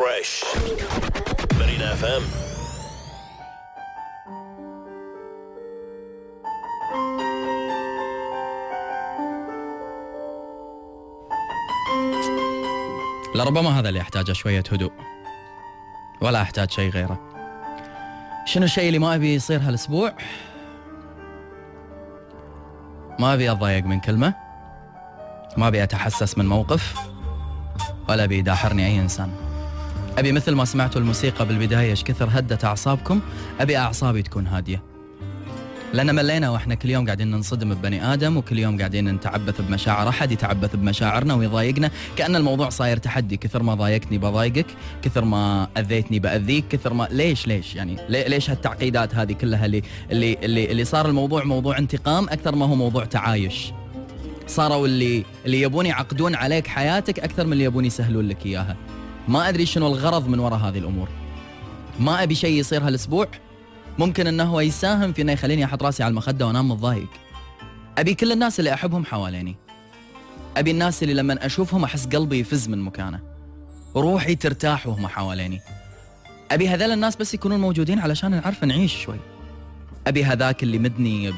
fresh. Marina FM. لربما هذا اللي يحتاجه شوية هدوء. ولا أحتاج شيء غيره. شنو الشيء اللي ما أبي يصير هالأسبوع؟ ما أبي أتضايق من كلمة. ما أبي أتحسس من موقف. ولا أبي يداحرني أي إنسان. أبي مثل ما سمعتوا الموسيقى بالبداية إيش كثر هدت أعصابكم؟ أبي أعصابي تكون هادية. لأن ملينا وإحنا كل يوم قاعدين ننصدم ببني آدم وكل يوم قاعدين نتعبث بمشاعر أحد يتعبث بمشاعرنا ويضايقنا. كأن الموضوع صاير تحدي كثر ما ضايقتني بضايقك كثر ما أذيتني بأذيك كثر ما ليش ليش؟ يعني لي- ليش هالتعقيدات هذه كلها اللي اللي اللي, اللي صار الموضوع موضوع انتقام أكثر ما هو موضوع تعايش. صاروا اللي اللي يبون يعقدون عليك حياتك أكثر من اللي يبون يسهلون لك إياها. ما أدري شنو الغرض من وراء هذه الأمور ما أبي شيء يصير هالأسبوع ممكن إنه هو يساهم في إنه يخليني أحط راسي على المخدة وأنام متضايق. أبي كل الناس اللي أحبهم حواليني. أبي الناس اللي لما أشوفهم أحس قلبي يفز من مكانه. وروحي ترتاح وهم حواليني. أبي هذول الناس بس يكونون موجودين علشان نعرف نعيش شوي. أبي هذاك اللي مدني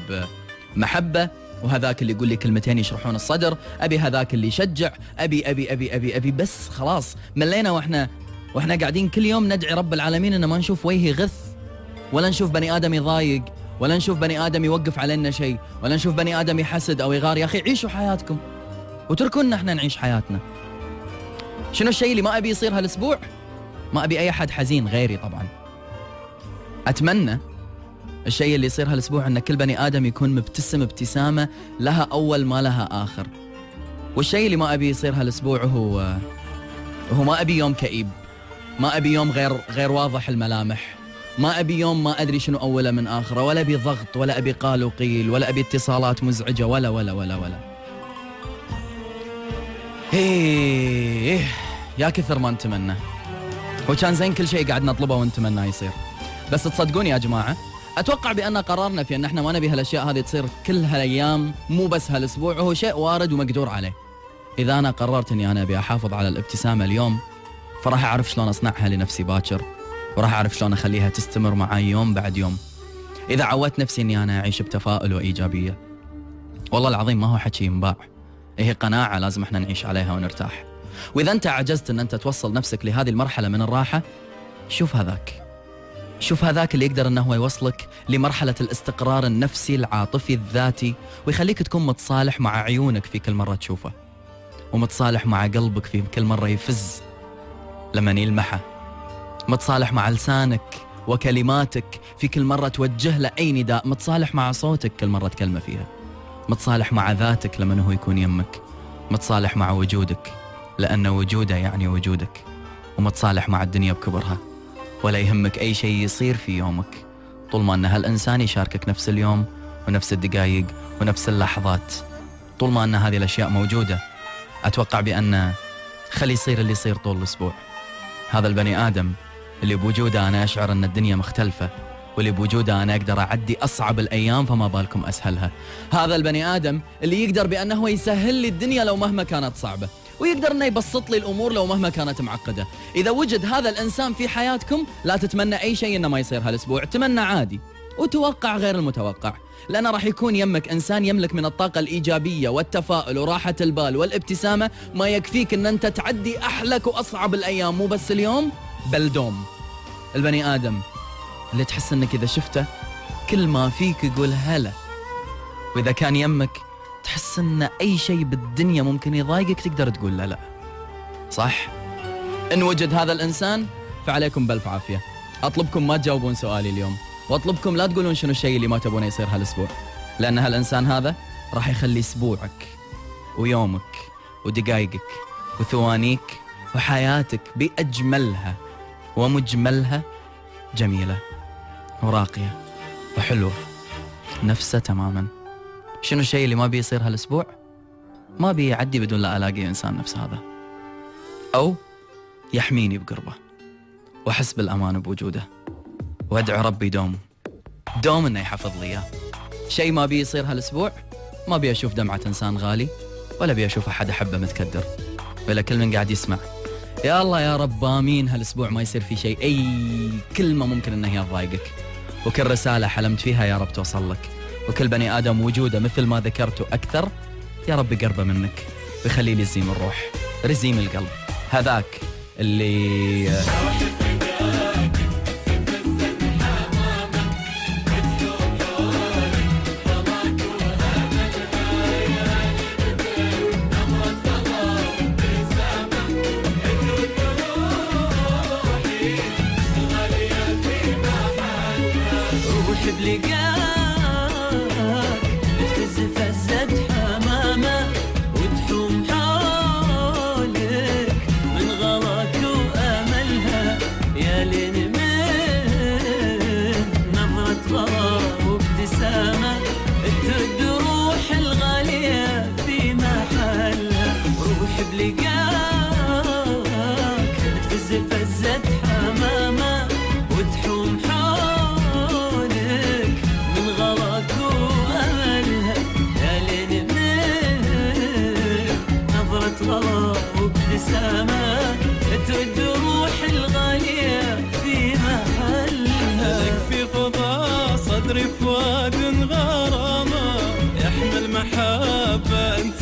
بمحبة وهذاك اللي يقول لي كلمتين يشرحون الصدر، أبي هذاك اللي يشجع، أبي أبي أبي أبي أبي بس خلاص ملينا وإحنا وإحنا قاعدين كل يوم ندعي رب العالمين ان ما نشوف وجهي غث ولا نشوف بني آدم يضايق ولا نشوف بني آدم يوقف علينا شيء ولا نشوف بني آدم يحسد أو يغار. يا أخي عيشوا حياتكم وتركونا إحنا نعيش حياتنا. شنو الشيء اللي ما أبي يصير هالأسبوع؟ ما أبي أي أحد حزين غيري طبعا. أتمنى الشيء اللي يصير هالأسبوع إن كل بني آدم يكون مبتسم ابتسامة لها أول ما لها آخر. والشيء اللي ما أبي يصير هالأسبوع هو هو ما أبي يوم كئيب. ما أبي يوم غير غير واضح الملامح. ما أبي يوم ما أدري شنو أوله من آخره. ولا أبي ضغط ولا أبي قال وقيل ولا أبي اتصالات مزعجة ولا ولا ولا ولا. إيه يا كثر ما نتمنى. وكان زين كل شيء قاعد نطلبه ونتمنى يصير. بس تصدقون يا جماعة أتوقع بأن قرارنا في أن إحنا ما نبي هالأشياء هذه تصير كل هالأيام مو بس هالأسبوع هو شيء وارد ومقدور عليه. إذا أنا قررت إني أنا أبي أحافظ على الابتسامة اليوم فراح أعرف شلون أصنعها لنفسي باكر وراح أعرف شلون أخليها تستمر معي يوم بعد يوم. إذا عودت نفسي إني أنا أعيش بتفاؤل وإيجابية والله العظيم ما هو حكي ينباع. هي قناعة لازم إحنا نعيش عليها ونرتاح. وإذا أنت عجزت إن أنت توصل نفسك لهذه المرحلة من الراحة شوف هذاك. شوف هذاك اللي يقدر إنه هو يوصلك لمرحلة الاستقرار النفسي العاطفي الذاتي ويخليك تكون متصالح مع عيونك في كل مرة تشوفه ومتصالح مع قلبك في كل مرة يفز لما يلمحه متصالح مع لسانك وكلماتك في كل مرة توجه له أي نداء متصالح مع صوتك كل مرة تكلمه فيها متصالح مع ذاتك لما هو يكون يمك متصالح مع وجودك لأن وجوده يعني وجودك ومتصالح مع الدنيا بكبرها. ولا يهمك أي شيء يصير في يومك. طول ما أن هالإنسان يشاركك نفس اليوم ونفس الدقائق ونفس اللحظات. طول ما أن هذه الأشياء موجودة أتوقع بأن خلي يصير اللي يصير طول الأسبوع. هذا البني آدم اللي بوجوده أنا أشعر أن الدنيا مختلفة واللي بوجوده أنا أقدر أعدي أصعب الأيام فما بالكم أسهلها. هذا البني آدم اللي يقدر بأنه يسهل لي الدنيا لو مهما كانت صعبة. ويقدر أنه يبسط لي الأمور لو مهما كانت معقدة. إذا وجد هذا الإنسان في حياتكم لا تتمنى أي شيء إنه ما يصير هالأسبوع. تمنى عادي. وتوقع غير المتوقع. لأنه راح يكون يمك إنسان يملك من الطاقة الإيجابية والتفاؤل وراحة البال والابتسامة. ما يكفيك أن أنت تعدي أحلك وأصعب الأيام. مو بس اليوم بل دوم. البني آدم اللي تحس أنك إذا شفته كل ما فيك يقول هلا. وإذا كان يمك تحس أن أي شيء بالدنيا ممكن يضايقك تقدر تقول لا لا. صح؟ إن وجد هذا الإنسان فعليكم بألف عافية. أطلبكم ما تجاوبون سؤالي اليوم وأطلبكم لا تقولون شنو الشيء اللي ما تبونه يصير هالأسبوع. لأن هالإنسان هذا راح يخلي أسبوعك ويومك ودقائقك وثوانيك وحياتك بأجملها ومجملها جميلة وراقية وحلوة. نفسه تماما. شنو الشيء اللي ما بيصير هالأسبوع؟ ما بيعدي بدون لا ألاقي إنسان نفس هذا. أو يحميني بقربه. وأحس بالأمان بوجوده. وأدعو ربي دوم. دوم إنه يحفظ لي إياه. شيء ما بي يصير هالأسبوع ما بي أشوف دمعة إنسان غالي ولا بي أشوف أحد أحبه متكدر. ولا كل من قاعد يسمع. يا الله يا رب آمين. هالأسبوع ما يصير في شيء. أي كلمة ممكن إنها هي تضايقك وكل رسالة حلمت فيها يا رب توصل لك. وكل بني آدم وجوده مثل ما ذكرت أكثر يا رب يقربه منك ويخليه لزيم الروح رزيم القلب. هذاك اللي بلقاك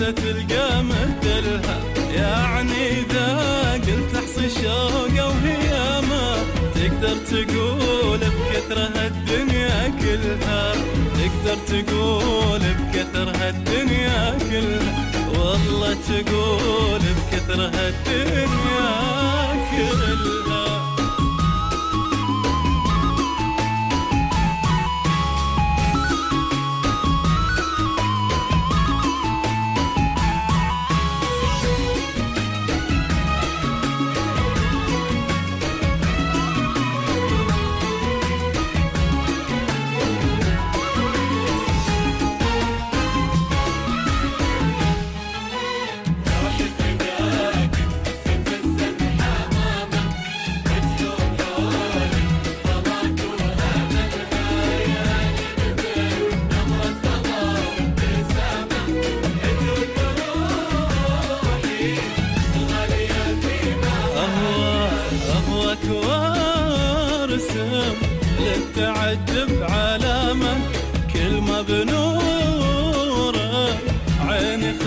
تلقى مثلها يعني إذا قلت شوقة وهيامة تقدر تقول بكثرة الدنيا كلها. تقدر تقول بكثرة الدنيا كلها. والله تقول بكثرة الدنيا.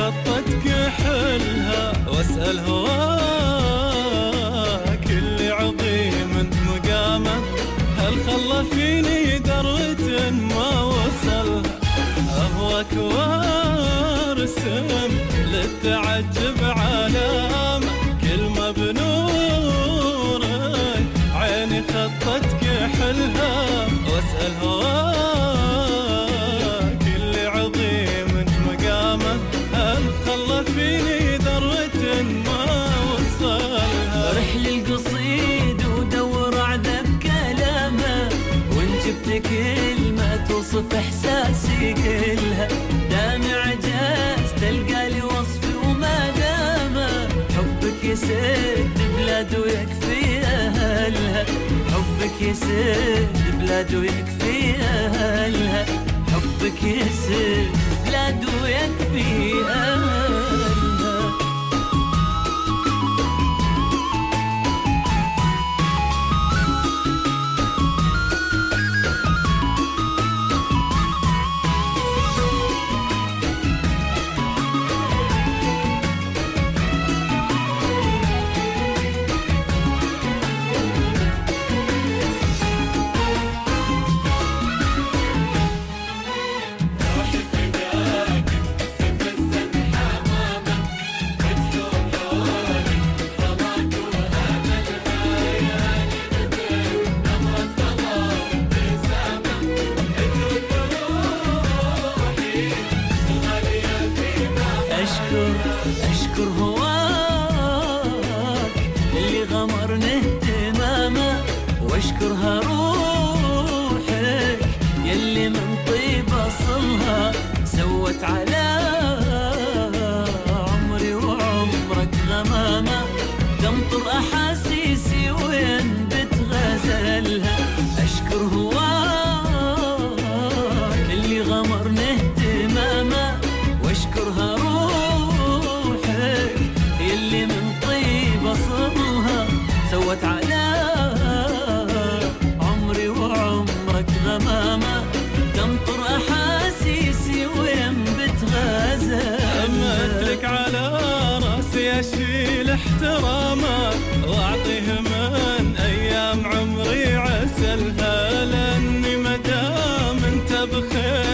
عيني خطت كحلها واسأل هواك اللي عظيم مقامه. هل خلى فيني درة ما وصلها أهواك وارسم للتعجب علامة جبت كلمة توصف إحساسي كلها. دامع جاز تلقى لي وصفي وما دامه حبك يسد بلاد ويكفي أهلها. حبك يسد بلاد ويكفي أهلها. حبك يسد بلاد ويكفي أشكر هواك اللي غمرني اهتمامه واشكرها روحك يلي من طيب أصلها سوت على عمري وعمرك غمامة. تمطر أحاسيسي وين بتغزلها؟ أشكر هواك احترامه واعطيه من أيام عمري عسلها لاني مدام انت بخير.